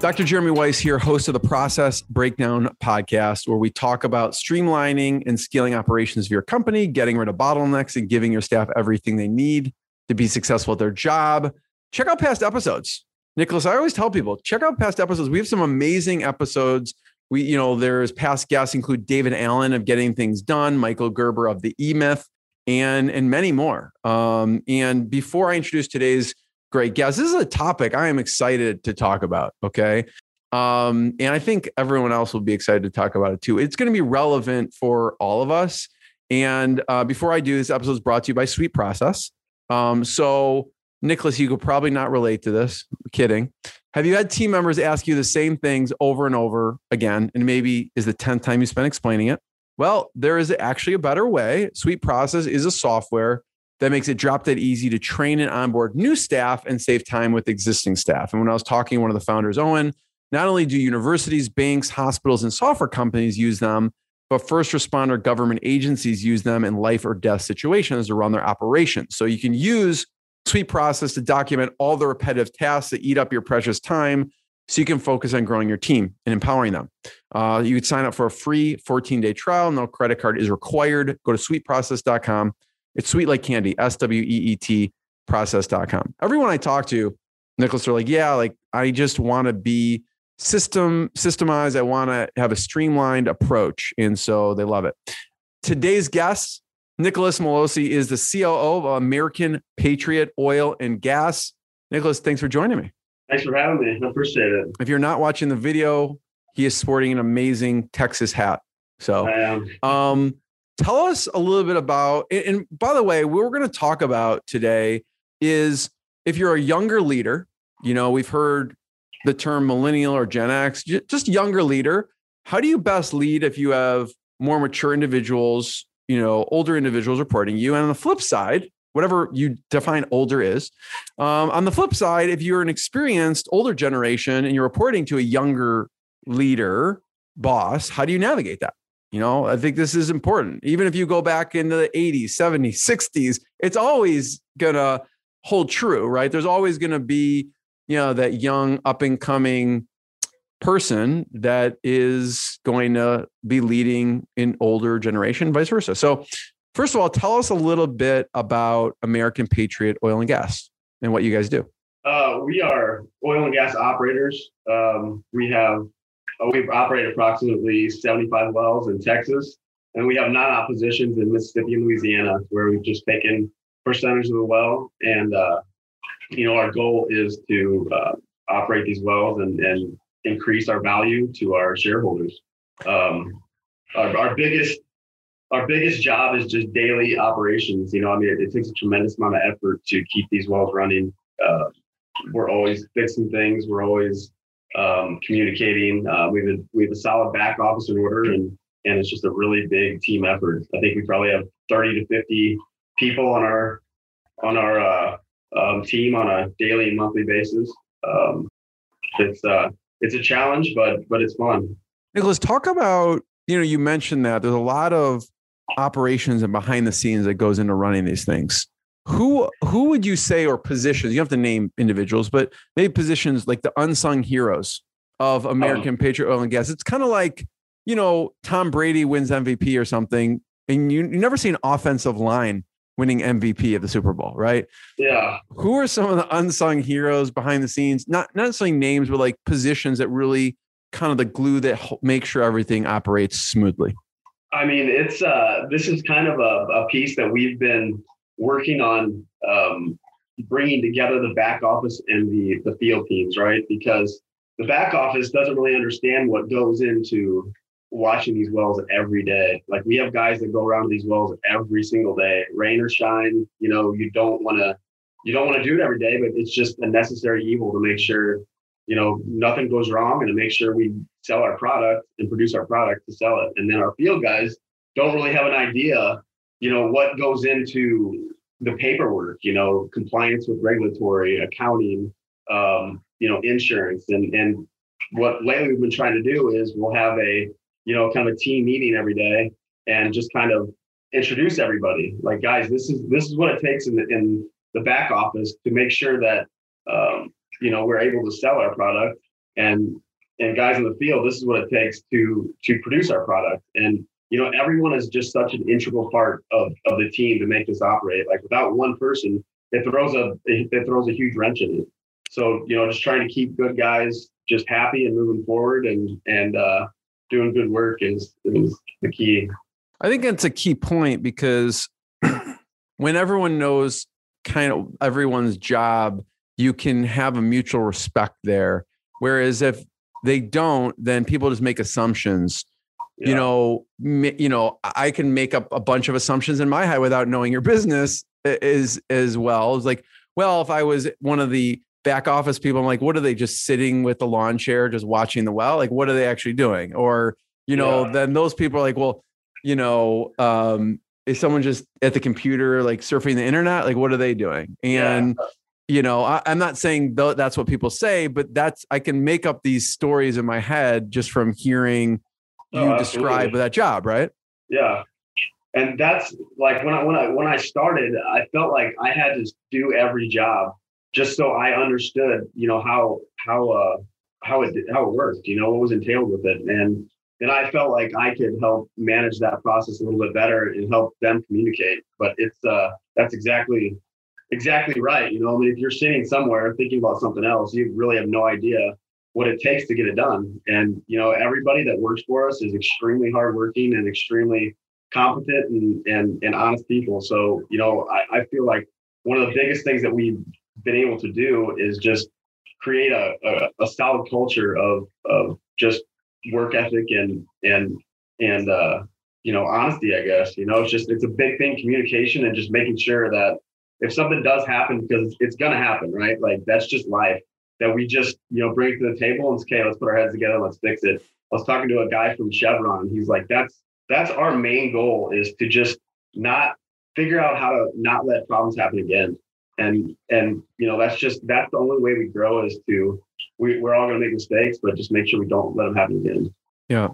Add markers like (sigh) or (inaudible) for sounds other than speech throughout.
Dr. Jeremy Weiss here, host of the Process Breakdown podcast, where we talk about streamlining and scaling operations of your company, getting rid of bottlenecks, and giving your staff everything they need to be successful at their job. Check out past episodes. Nicholas, I always tell people check out past episodes. We have some amazing episodes. We, you know, there's past guests include David Allen of Getting Things Done, Michael Gerber of the E Myth, and and many more. Um, and before I introduce today's great guest. This is a topic I am excited to talk about. Okay. Um, and I think everyone else will be excited to talk about it too. It's going to be relevant for all of us. And uh, before I do, this episode is brought to you by Sweet Process. Um, so, Nicholas, you could probably not relate to this. I'm kidding. Have you had team members ask you the same things over and over again? And maybe is the 10th time you spent explaining it? Well, there is actually a better way. Sweet Process is a software that makes it drop dead easy to train and onboard new staff and save time with existing staff. And when I was talking to one of the founders, Owen, not only do universities, banks, hospitals, and software companies use them, but first responder government agencies use them in life or death situations to run their operations. So you can use Sweet Process to document all the repetitive tasks that eat up your precious time so you can focus on growing your team and empowering them. Uh, you could sign up for a free 14 day trial. No credit card is required. Go to sweetprocess.com it's sweet like candy, S W E E T process.com. Everyone I talk to, Nicholas, are like, yeah, like I just want to be system systemized. I want to have a streamlined approach. And so they love it. Today's guest, Nicholas Molosi, is the COO of American Patriot Oil and Gas. Nicholas, thanks for joining me. Thanks for having me. I appreciate it. If you're not watching the video, he is sporting an amazing Texas hat. So, um, tell us a little bit about and by the way what we're going to talk about today is if you're a younger leader you know we've heard the term millennial or gen x just younger leader. How do you best lead if you have more mature individuals you know older individuals reporting you? And on the flip side whatever you define older is um, on the flip side if you're an experienced older generation and you're reporting to a younger leader boss how do you navigate that you know, I think this is important. Even if you go back into the 80s, 70s, 60s, it's always going to hold true, right? There's always going to be, you know, that young up and coming person that is going to be leading an older generation, vice versa. So, first of all, tell us a little bit about American Patriot Oil and Gas and what you guys do. Uh, we are oil and gas operators. Um, we have we operate approximately 75 wells in Texas, and we have non-op positions in Mississippi and Louisiana, where we've just taken percentage of the well, and uh, you know our goal is to uh, operate these wells and, and increase our value to our shareholders. Um, our, our biggest our biggest job is just daily operations. You know, I mean, it, it takes a tremendous amount of effort to keep these wells running. Uh, we're always fixing things. We're always um, communicating. Uh, we have a, we have a solid back office in order, and and it's just a really big team effort. I think we probably have 30 to 50 people on our on our uh, um, team on a daily and monthly basis. Um, it's uh, it's a challenge, but but it's fun. Nicholas, talk about you know you mentioned that there's a lot of operations and behind the scenes that goes into running these things who who would you say or positions you have to name individuals but maybe positions like the unsung heroes of american um, patriot oil and gas? It's kind of like you know tom brady wins mvp or something and you, you never see an offensive line winning mvp of the super bowl right? Yeah. Who are some of the unsung heroes behind the scenes? Not not necessarily names but like positions that really kind of the glue that makes sure everything operates smoothly. I mean it's uh this is kind of a, a piece that we've been working on um, bringing together the back office and the the field teams, right? Because the back office doesn't really understand what goes into watching these wells every day. Like we have guys that go around these wells every single day, rain or shine. You know, you don't want to you don't want to do it every day, but it's just a necessary evil to make sure you know nothing goes wrong and to make sure we sell our product and produce our product to sell it. And then our field guys don't really have an idea, you know, what goes into the paperwork, you know, compliance with regulatory, accounting, um, you know, insurance. And and what lately we've been trying to do is we'll have a, you know, kind of a team meeting every day and just kind of introduce everybody. Like, guys, this is this is what it takes in the in the back office to make sure that um, you know we're able to sell our product and and guys in the field, this is what it takes to to produce our product. And you know, everyone is just such an integral part of of the team to make this operate. Like without one person, it throws a it throws a huge wrench in it. So you know, just trying to keep good guys just happy and moving forward and and uh, doing good work is is the key. I think that's a key point because (clears throat) when everyone knows kind of everyone's job, you can have a mutual respect there. Whereas if they don't, then people just make assumptions. Yeah. You know, you know, I can make up a bunch of assumptions in my head without knowing your business is as well. It's like, well, if I was one of the back office people, I'm like, what are they just sitting with the lawn chair, just watching the well? Like, what are they actually doing? Or, you know, yeah. then those people are like, well, you know, um, is someone just at the computer, like surfing the internet? Like, what are they doing? And, yeah you know I, am not saying th- that's what people say but that's i can make up these stories in my head just from hearing you oh, describe that job right? Yeah. And that's like when i when i when i started i felt like i had to do every job just so i understood you know how how uh how it how it worked you know what was entailed with it. And and i felt like i could help manage that process a little bit better and help them communicate. But it's uh that's exactly exactly right. You know, I mean, if you're sitting somewhere thinking about something else, you really have no idea what it takes to get it done. And you know, everybody that works for us is extremely hardworking and extremely competent and and, and honest people. So you know, I, I feel like one of the biggest things that we've been able to do is just create a, a, a solid culture of of just work ethic and and and uh, you know honesty. I guess you know it's just it's a big thing communication and just making sure that if something does happen, because it's going to happen, right? Like that's just life that we just, you know, bring to the table and say, okay, let's put our heads together, let's fix it. I was talking to a guy from Chevron. He's like, that's, that's our main goal is to just not figure out how to not let problems happen again. And, and, you know, that's just, that's the only way we grow is to, we, we're all going to make mistakes, but just make sure we don't let them happen again. Yeah.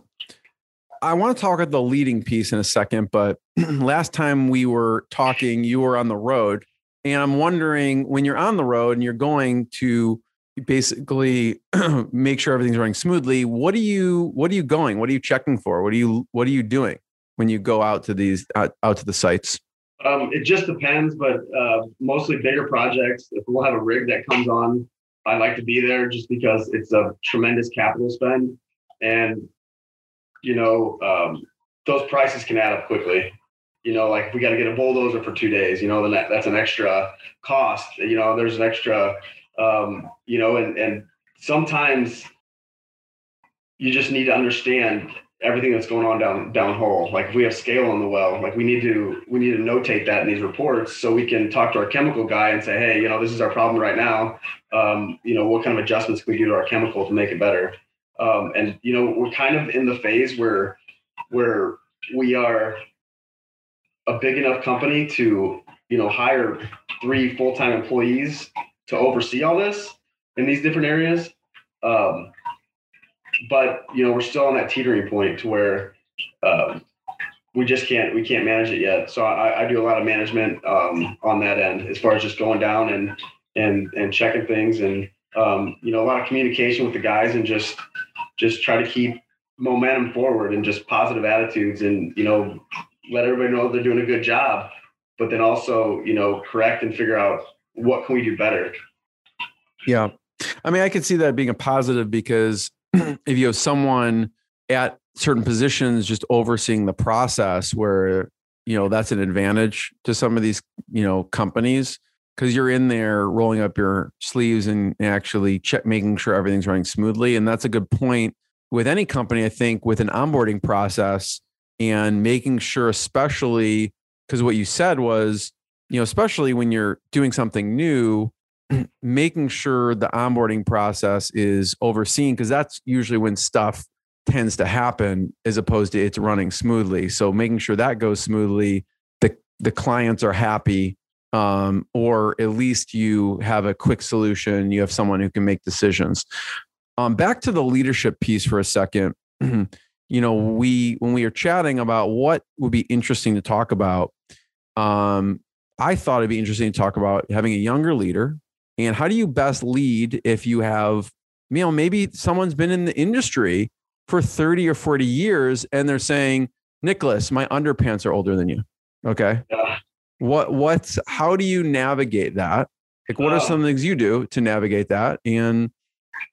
I want to talk about the leading piece in a second, but (clears throat) last time we were talking, you were on the road and I'm wondering when you're on the road and you're going to basically (clears throat) make sure everything's running smoothly, what are you what are you going? What are you checking for? What are you what are you doing when you go out to these out, out to the sites? Um, it just depends, but uh, mostly bigger projects. If we'll have a rig that comes on, I like to be there just because it's a tremendous capital spend, and you know um, those prices can add up quickly you know, like we got to get a bulldozer for two days, you know, then that, that's an extra cost, you know, there's an extra, um, you know, and, and sometimes you just need to understand everything that's going on down downhole. Like if we have scale on the well, like we need to we need to notate that in these reports so we can talk to our chemical guy and say, hey, you know, this is our problem right now. Um, you know, what kind of adjustments can we do to our chemical to make it better? Um, and you know, we're kind of in the phase where where we are a big enough company to you know hire three full-time employees to oversee all this in these different areas um, but you know we're still on that teetering point to where um, we just can't we can't manage it yet so i, I do a lot of management um, on that end as far as just going down and and and checking things and um, you know a lot of communication with the guys and just just try to keep momentum forward and just positive attitudes and you know let everybody know they're doing a good job, but then also, you know, correct and figure out what can we do better. Yeah. I mean, I could see that being a positive because (clears throat) if you have someone at certain positions just overseeing the process where, you know, that's an advantage to some of these, you know, companies because you're in there rolling up your sleeves and actually check making sure everything's running smoothly. And that's a good point with any company, I think, with an onboarding process and making sure, especially because what you said was, you know, especially when you're doing something new, (clears throat) making sure the onboarding process is overseen because that's usually when stuff tends to happen as opposed to it's running smoothly. So making sure that goes smoothly, the the clients are happy, um, or at least you have a quick solution. You have someone who can make decisions. Um, back to the leadership piece for a second. (clears throat) you know, we when we were chatting about what would be interesting to talk about, um, I thought it'd be interesting to talk about having a younger leader and how do you best lead if you have, you know, maybe someone's been in the industry for 30 or 40 years and they're saying, Nicholas, my underpants are older than you. Okay. Yeah. What, what's, how do you navigate that? Like, what uh, are some things you do to navigate that? And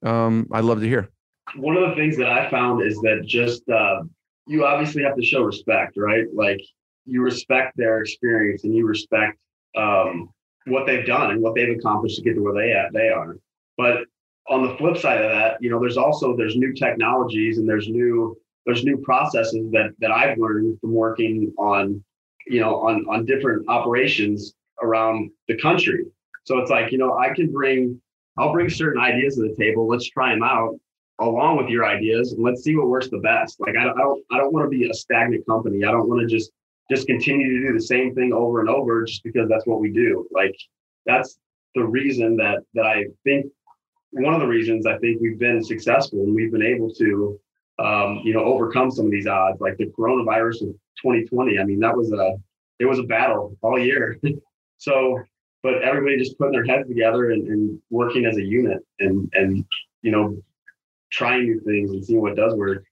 um, I'd love to hear. One of the things that I found is that just, uh, you obviously have to show respect, right? Like, you respect their experience and you respect um, what they've done and what they've accomplished to get to where they at they are. But on the flip side of that, you know, there's also there's new technologies and there's new there's new processes that that I've learned from working on, you know, on on different operations around the country. So it's like, you know, I can bring I'll bring certain ideas to the table. Let's try them out along with your ideas and let's see what works the best. Like I don't I don't, I don't want to be a stagnant company. I don't want to just just continue to do the same thing over and over just because that's what we do. Like that's the reason that that I think one of the reasons I think we've been successful and we've been able to um, you know overcome some of these odds like the coronavirus of 2020 i mean that was a it was a battle all year. (laughs) So but everybody just putting their heads together and, and, working as a unit and and you know trying new things and seeing what does work.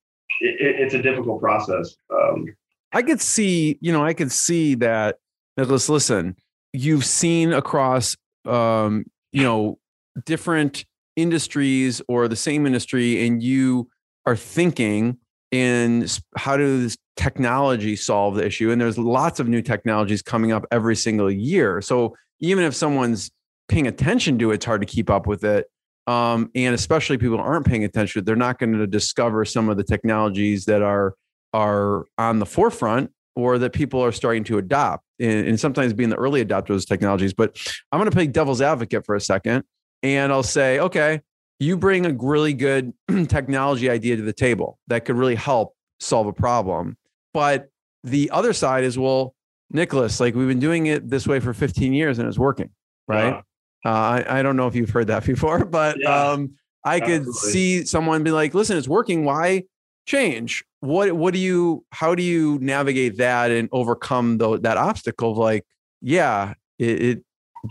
It, it, it's a difficult process um, I could see, you know, I could see that. Let's listen. You've seen across, um, you know, different industries or the same industry, and you are thinking in how does technology solve the issue? And there's lots of new technologies coming up every single year. So even if someone's paying attention to it, it's hard to keep up with it. Um, and especially people aren't paying attention, they're not going to discover some of the technologies that are are on the forefront or that people are starting to adopt and, and sometimes being the early adopters of technologies. But I'm going to play devil's advocate for a second and I'll say, okay, you bring a really good (clears throat) technology idea to the table that could really help solve a problem. But the other side is, well, Nicholas, like we've been doing it this way for 15 years and it's working, right? Yeah. Uh, I, I don't know if you've heard that (laughs) before, but yeah, um, I could see someone be like, listen, it's working. Why change? what what do you how do you navigate that and overcome the, that obstacle of like yeah it, it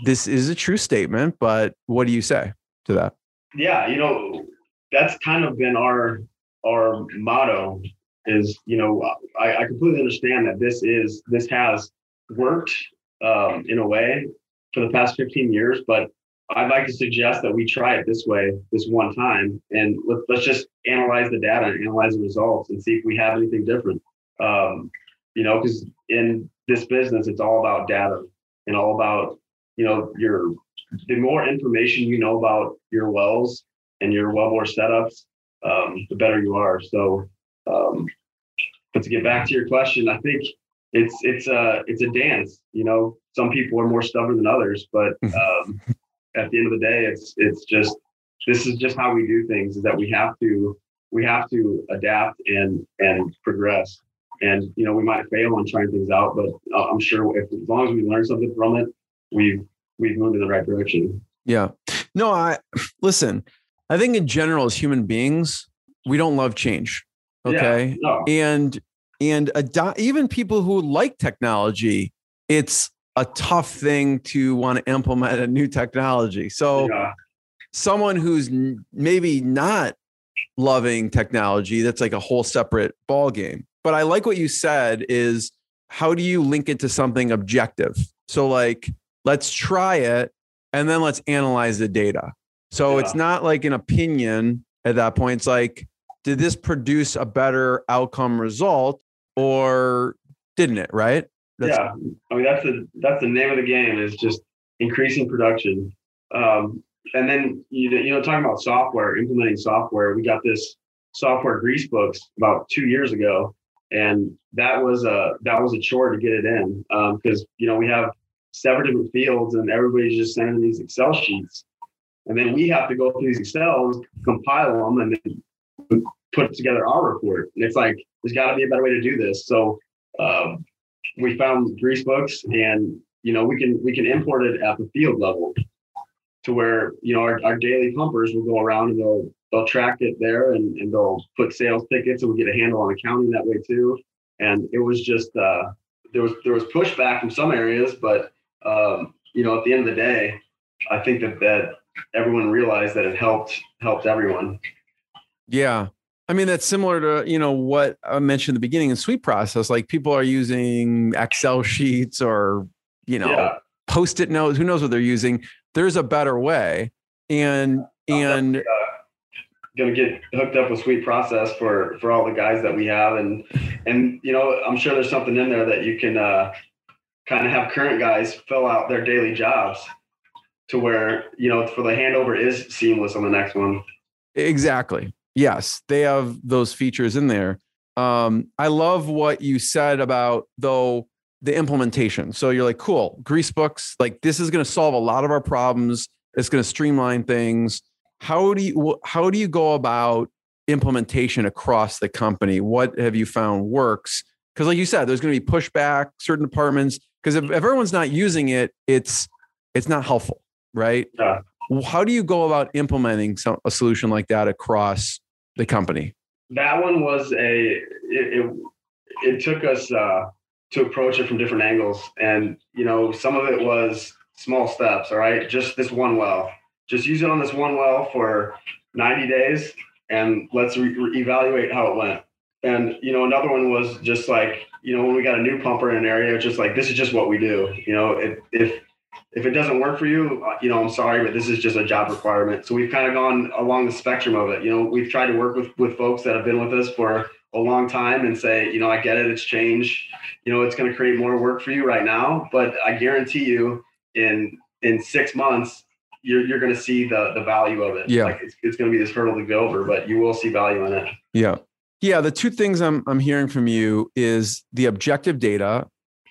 this is a true statement but what do you say to that yeah you know that's kind of been our our motto is you know I, I completely understand that this is this has worked um, in a way for the past 15 years but I'd like to suggest that we try it this way, this one time, and let's, let's just analyze the data and analyze the results and see if we have anything different. Um, you know, because in this business, it's all about data and all about, you know, your the more information you know about your wells and your well wellbore setups, um, the better you are. So, um, but to get back to your question, I think it's it's a it's a dance. You know, some people are more stubborn than others, but um, at the end of the day, it's it's just this is just how we do things. Is that we have to we have to adapt and and progress. And you know, we might fail on trying things out, but uh, I'm sure if as long as we learn something from it, we've we've moved in the right direction. Yeah. No, I listen. I think in general, as human beings, we don't love change. Okay. Yeah, no. And and ado- even people who like technology, it's a tough thing to want to implement a new technology. So, yeah. someone who's maybe not loving technology, that's like a whole separate ball game. But I like what you said is how do you link it to something objective? So, like, let's try it and then let's analyze the data. So, yeah. it's not like an opinion at that point. It's like, did this produce a better outcome result or didn't it? Right. That's, yeah, I mean that's the that's the name of the game is just increasing production. Um, and then you you know talking about software, implementing software, we got this software Greasebooks about two years ago, and that was a that was a chore to get it in because um, you know we have several different fields and everybody's just sending these Excel sheets, and then we have to go through these Excels, compile them, and then put together our report. And it's like, there's got to be a better way to do this. So um, we found Greasebooks, and you know we can we can import it at the field level to where you know our, our daily pumpers will go around and they'll they'll track it there and, and they'll put sales tickets and we get a handle on accounting that way too. And it was just uh, there was there was pushback from some areas, but um, you know at the end of the day, I think that that everyone realized that it helped helped everyone. Yeah. I mean, that's similar to, you know, what I mentioned in the beginning in Sweet Process. Like people are using Excel sheets or, you know, yeah. post-it notes, who knows what they're using. There's a better way. And and uh, gonna get hooked up with Sweet Process for for all the guys that we have. And and you know, I'm sure there's something in there that you can uh kind of have current guys fill out their daily jobs to where, you know, for the handover is seamless on the next one. Exactly yes, they have those features in there. Um, I love what you said about though the implementation. So you're like, cool, Greasebooks, like this is going to solve a lot of our problems. It's going to streamline things. How do you how do you go about implementation across the company? What have you found works? Because like you said, there's going to be pushback, certain departments. Because if, if everyone's not using it, it's it's not helpful, right? Yeah. How do you go about implementing some, a solution like that across the company? That one was a it, it, it took us uh, to approach it from different angles, and you know some of it was small steps. All right, just this one well, just use it on this one well for 90 days, and let's re- re- evaluate how it went. And you know another one was just like you know when we got a new pumper in an area, just like this is just what we do. You know if if if it doesn't work for you, uh, you know, I'm sorry, but this is just a job requirement. So we've kind of gone along the spectrum of it. You know, we've tried to work with with folks that have been with us for a long time and say, you know, I get it, it's change. You know, it's going to create more work for you right now, but I guarantee you, in in six months, you're you're going to see the the value of it. Yeah, like it's, it's going to be this hurdle to go over, but you will see value in it. Yeah. Yeah, the two things I'm I'm hearing from you is the objective data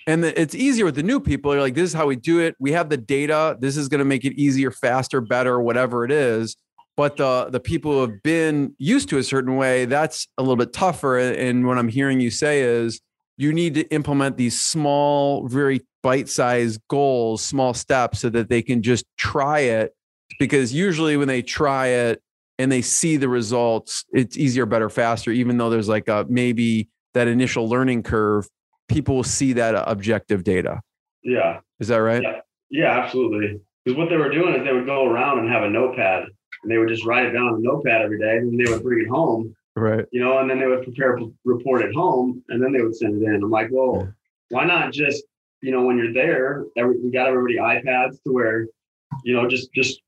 and it's easier with the new people. You're like, this is how we do it. We have the data. This is going to make it easier, faster, better, whatever it is. But the the people who have been used to a certain way, that's a little bit tougher. And what I'm hearing you say is you need to implement these small, very bite-sized goals, small steps, so that they can just try it. Because usually when they try it and they see the results, it's easier, better, faster, even though there's like a maybe that initial learning curve people will see that objective data. Yeah. Is that right? Yeah, yeah absolutely. Because what they were doing is they would go around and have a notepad and they would just write it down on a notepad every day and they would bring it home. Right. You know, and then they would prepare a report at home and then they would send it in. I'm like, well, yeah. why not just, you know, when you're there, every, we got everybody iPads to where, you know, just just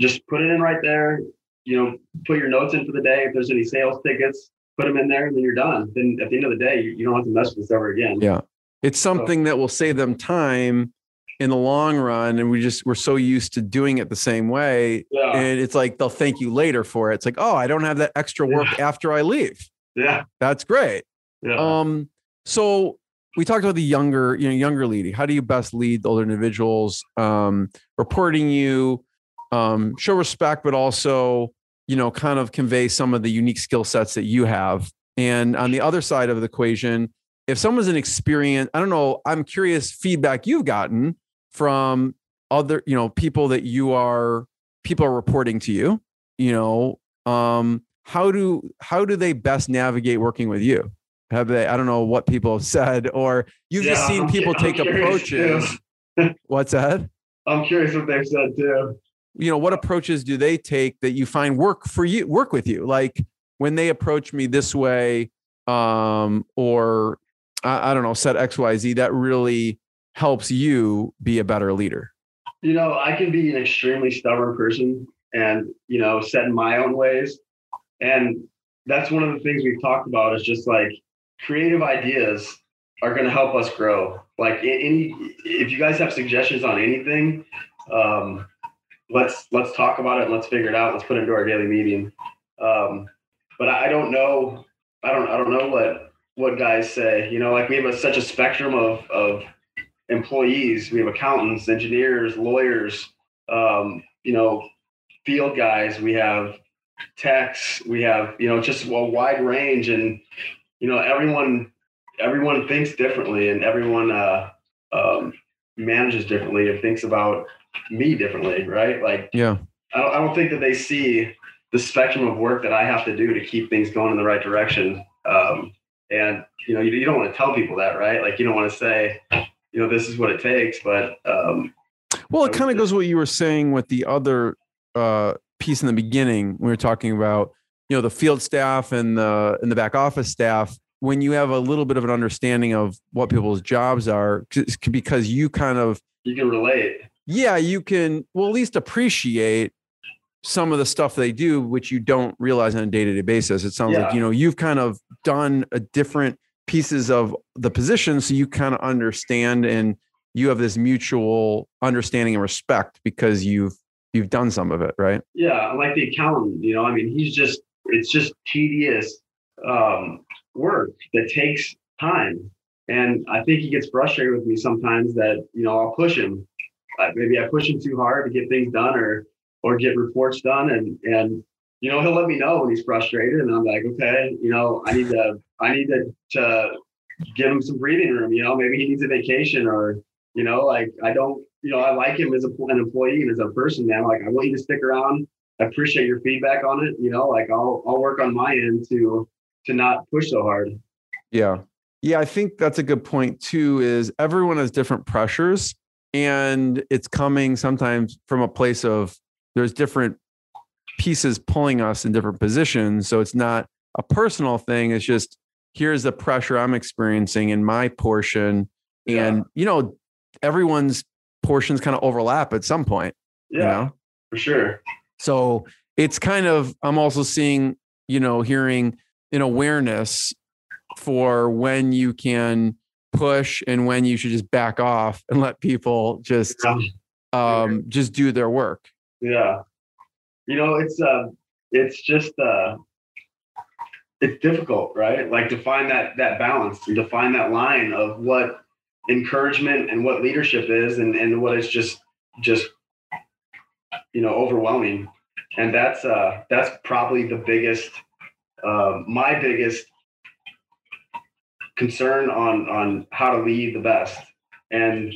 just put it in right there. You know, put your notes in for the day. If there's any sales tickets, put them in there, and then you're done. Then at the end of the day, you, you don't have to mess with this ever again. Yeah, it's something so, that will save them time in the long run and we just we're so used to doing it the same way yeah. and it's like they'll thank you later for it it's like oh i don't have that extra work yeah. after i leave yeah that's great yeah. um so we talked about the younger you know younger leading how do you best lead the older individuals um reporting you um show respect but also you know, kind of convey some of the unique skill sets that you have. And on the other side of the equation, if someone's an experienced, I don't know, I'm curious feedback you've gotten from other, you know, people that you are people are reporting to you, you know, um, how do how do they best navigate working with you? Have they, I don't know what people have said, or you've yeah, just seen people I'm take approaches. (laughs) What's that? I'm curious what they've said too you know what approaches do they take that you find work for you work with you? Like when they approach me this way um or I, I don't know set xyz that really helps you be a better leader. You know i can be an extremely stubborn person and you know set in my own ways. And that's one of the things we've talked about is just like creative ideas are going to help us grow. Like any if you guys have suggestions on anything um let's let's talk about it and let's figure it out. Let's put it into our daily meeting. Um, but I, I don't know. I don't. I don't know what what guys say. You know, like we have a, such a spectrum of of employees. We have accountants, engineers, lawyers. Um, you know, field guys. We have techs, we have you know just a wide range, and you know everyone everyone thinks differently, and everyone uh, um, manages differently and thinks about me differently, right? Like yeah, I don't, I don't think that they see the spectrum of work that I have to do to keep things going in the right direction. Um, and you know, you, you don't want to tell people that, right? Like you don't want to say, you know, this is what it takes, but um, well, it kind of goes what you were saying with the other uh, piece in the beginning. We were talking about you know the field staff and the and the back office staff. When you have a little bit of an understanding of what people's jobs are, because you kind of you can relate. Yeah, you can well at least appreciate some of the stuff they do, which you don't realize on a day to day basis. It sounds yeah. like you know you've kind of done a different pieces of the position, so you kind of understand and you have this mutual understanding and respect because you've you've done some of it, right? Yeah, like the accountant. You know, I mean, he's just it's just tedious um, work that takes time, and I think he gets frustrated with me sometimes that you know I'll push him. Uh, maybe I push him too hard to get things done, or or get reports done and and you know he'll let me know when he's frustrated and i'm like okay you know i need to i need to, to give him some breathing room you know maybe he needs a vacation or you know like i don't you know i like him as a, an employee and as a person man. Like i want you to stick around. I appreciate your feedback on it you know like i'll i'll work on my end to to not push so hard. Yeah. Yeah i think that's a good point too is everyone has different pressures and it's coming sometimes from a place of there's different pieces pulling us in different positions. So it's not a personal thing. It's just here's the pressure I'm experiencing in my portion. And, yeah. you know, everyone's portions kind of overlap at some point. Yeah, you know? for sure. So it's kind of, I'm also seeing, you know, hearing an awareness for when you can push and when you should just back off and let people just um just do their work yeah. You know, it's uh it's just uh it's difficult, right? Like to find that that balance and to find that line of what encouragement and what leadership is and, and what is just just you know overwhelming. And that's uh that's probably the biggest uh, my biggest concern on on how to lead the best. And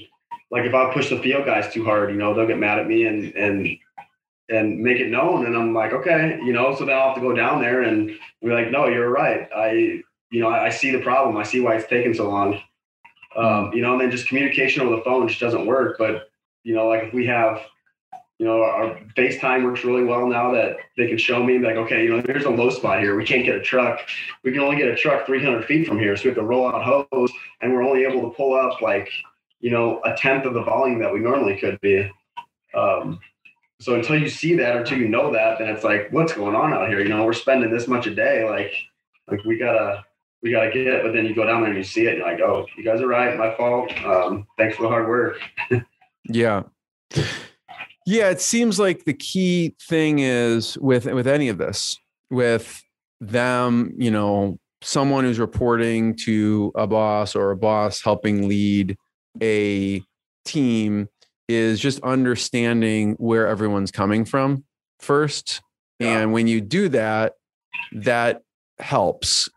like if I push the field guys too hard, you know, they'll get mad at me and and and make it known. And I'm like, okay, you know, so then I'll have to go down there and be like, no, you're right. I, you know, I, I see the problem. I see why it's taking so long. Um, you know, and then just communication over the phone just doesn't work. But, you know, like if we have, you know, our FaceTime works really well now that they can show me like, okay, you know, there's a low spot here. We can't get a truck. We can only get a truck 300 feet from here. So we have to roll out hose and we're only able to pull up like, you know, a tenth of the volume that we normally could be. Um, so until you see that or until you know that, then it's like, what's going on out here? You know, we're spending this much a day. Like, like we gotta, we gotta get it. But then you go down there and you see it, and you're like, oh, you guys are right. My fault. Um, thanks for the hard work. (laughs) yeah. Yeah, it seems like the key thing is with with any of this, with them, you know, someone who's reporting to a boss or a boss helping lead a team is just understanding where everyone's coming from first. Yeah. And when you do that, that helps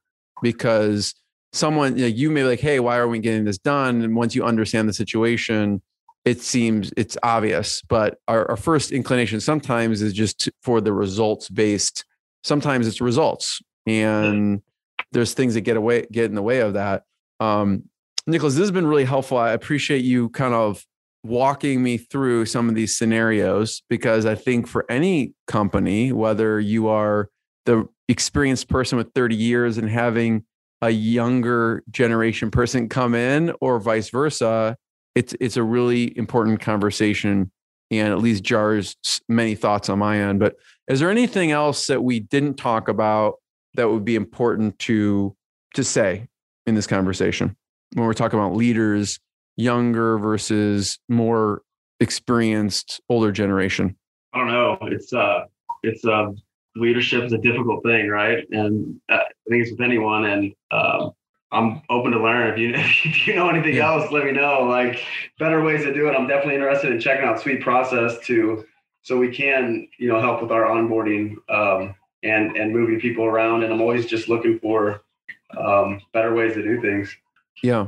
because someone you, know, you may be like, hey, why are we getting this done? And once you understand the situation, it seems it's obvious. But our, our first inclination sometimes is just for the results based. Sometimes it's results, and there's things that get away get in the way of that. Um, Nicholas, this has been really helpful. I appreciate you kind of walking me through some of these scenarios because I think for any company, whether you are the experienced person with 30 years and having a younger generation person come in or vice versa, it's it's a really important conversation and at least jars many thoughts on my end. But is there anything else that we didn't talk about that would be important to to say in this conversation when we're talking about leaders younger versus more experienced older generation? I don't know. It's uh, it's uh, leadership is a difficult thing, right? And uh, I think it's with anyone. And um, I'm open to learn. If you (laughs) if you know anything yeah. else, let me know. Like better ways to do it. I'm definitely interested in checking out Sweet Process too, so we can you know help with our onboarding. Um, and and moving people around. And I'm always just looking for um, better ways to do things. Yeah.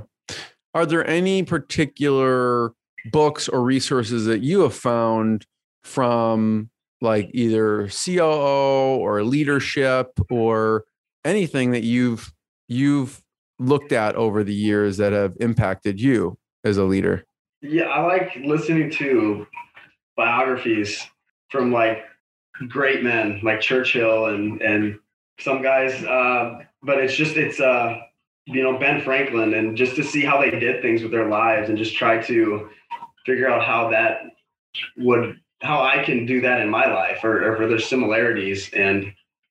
Are there any particular books or resources that you have found from like either COO or leadership or anything that you've you've looked at over the years that have impacted you as a leader? Yeah, I like listening to biographies from like great men like Churchill and and some guys uh, but it's just it's uh you know Ben Franklin and just to see how they did things with their lives and just try to figure out how that would how I can do that in my life or, or if there's similarities and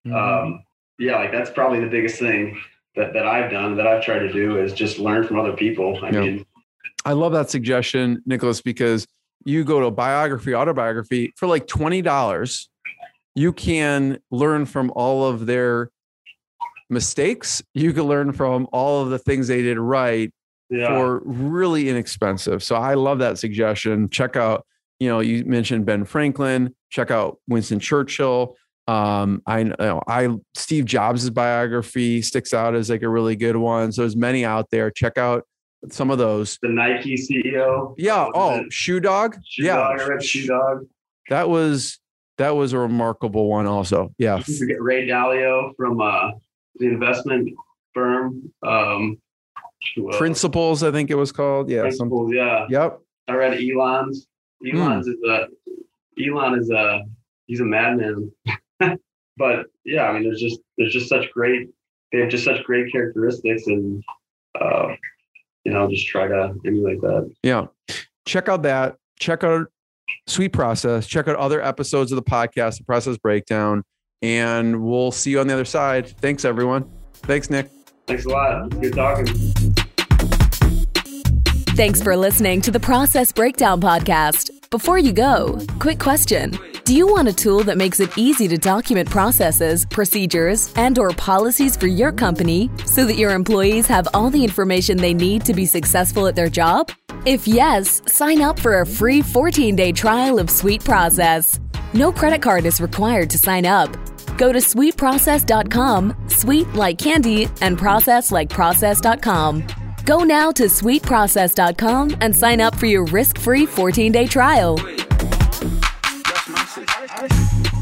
mm-hmm. um yeah like that's probably the biggest thing that, that I've done that I've tried to do is just learn from other people. I yeah. mean I love that suggestion, Nicholas, because you go to biography, autobiography for like $20. You can learn from all of their mistakes. You can learn from all of the things they did right yeah. for really inexpensive. So I love that suggestion. Check out, you know, you mentioned Ben Franklin, check out Winston Churchill. Um, I know I Steve Jobs' biography sticks out as like a really good one. So there's many out there. Check out some of those. The Nike CEO. Yeah. Oh, Shoe Dog. Shoe yeah. Dog. I read Shoe Dog. That was that was a remarkable one. Also, yeah. Ray Dalio from uh, the investment firm. Um, Principles, I think it was called. Yeah. Principles. Yeah. Yep. I read Elon's. Elon's mm. is a Elon is a he's a madman. (laughs) but yeah, I mean, there's just there's just such great they have just such great characteristics and uh, you know, just try to emulate that. Yeah. Check out that. Check out Sweet Process. Check out other episodes of the podcast, The Process Breakdown, and we'll see you on the other side. Thanks, everyone. Thanks, Nick. Thanks a lot. Good talking. Thanks for listening to the Process Breakdown Podcast. Before you go, quick question. Do you want a tool that makes it easy to document processes, procedures, and or policies for your company so that your employees have all the information they need to be successful at their job? If yes, sign up for a free 14-day trial of Sweet Process. No credit card is required to sign up. Go to sweetprocess.com, sweet like candy, and process like process.com. Go now to sweetprocess.com and sign up for your risk-free 14-day trial.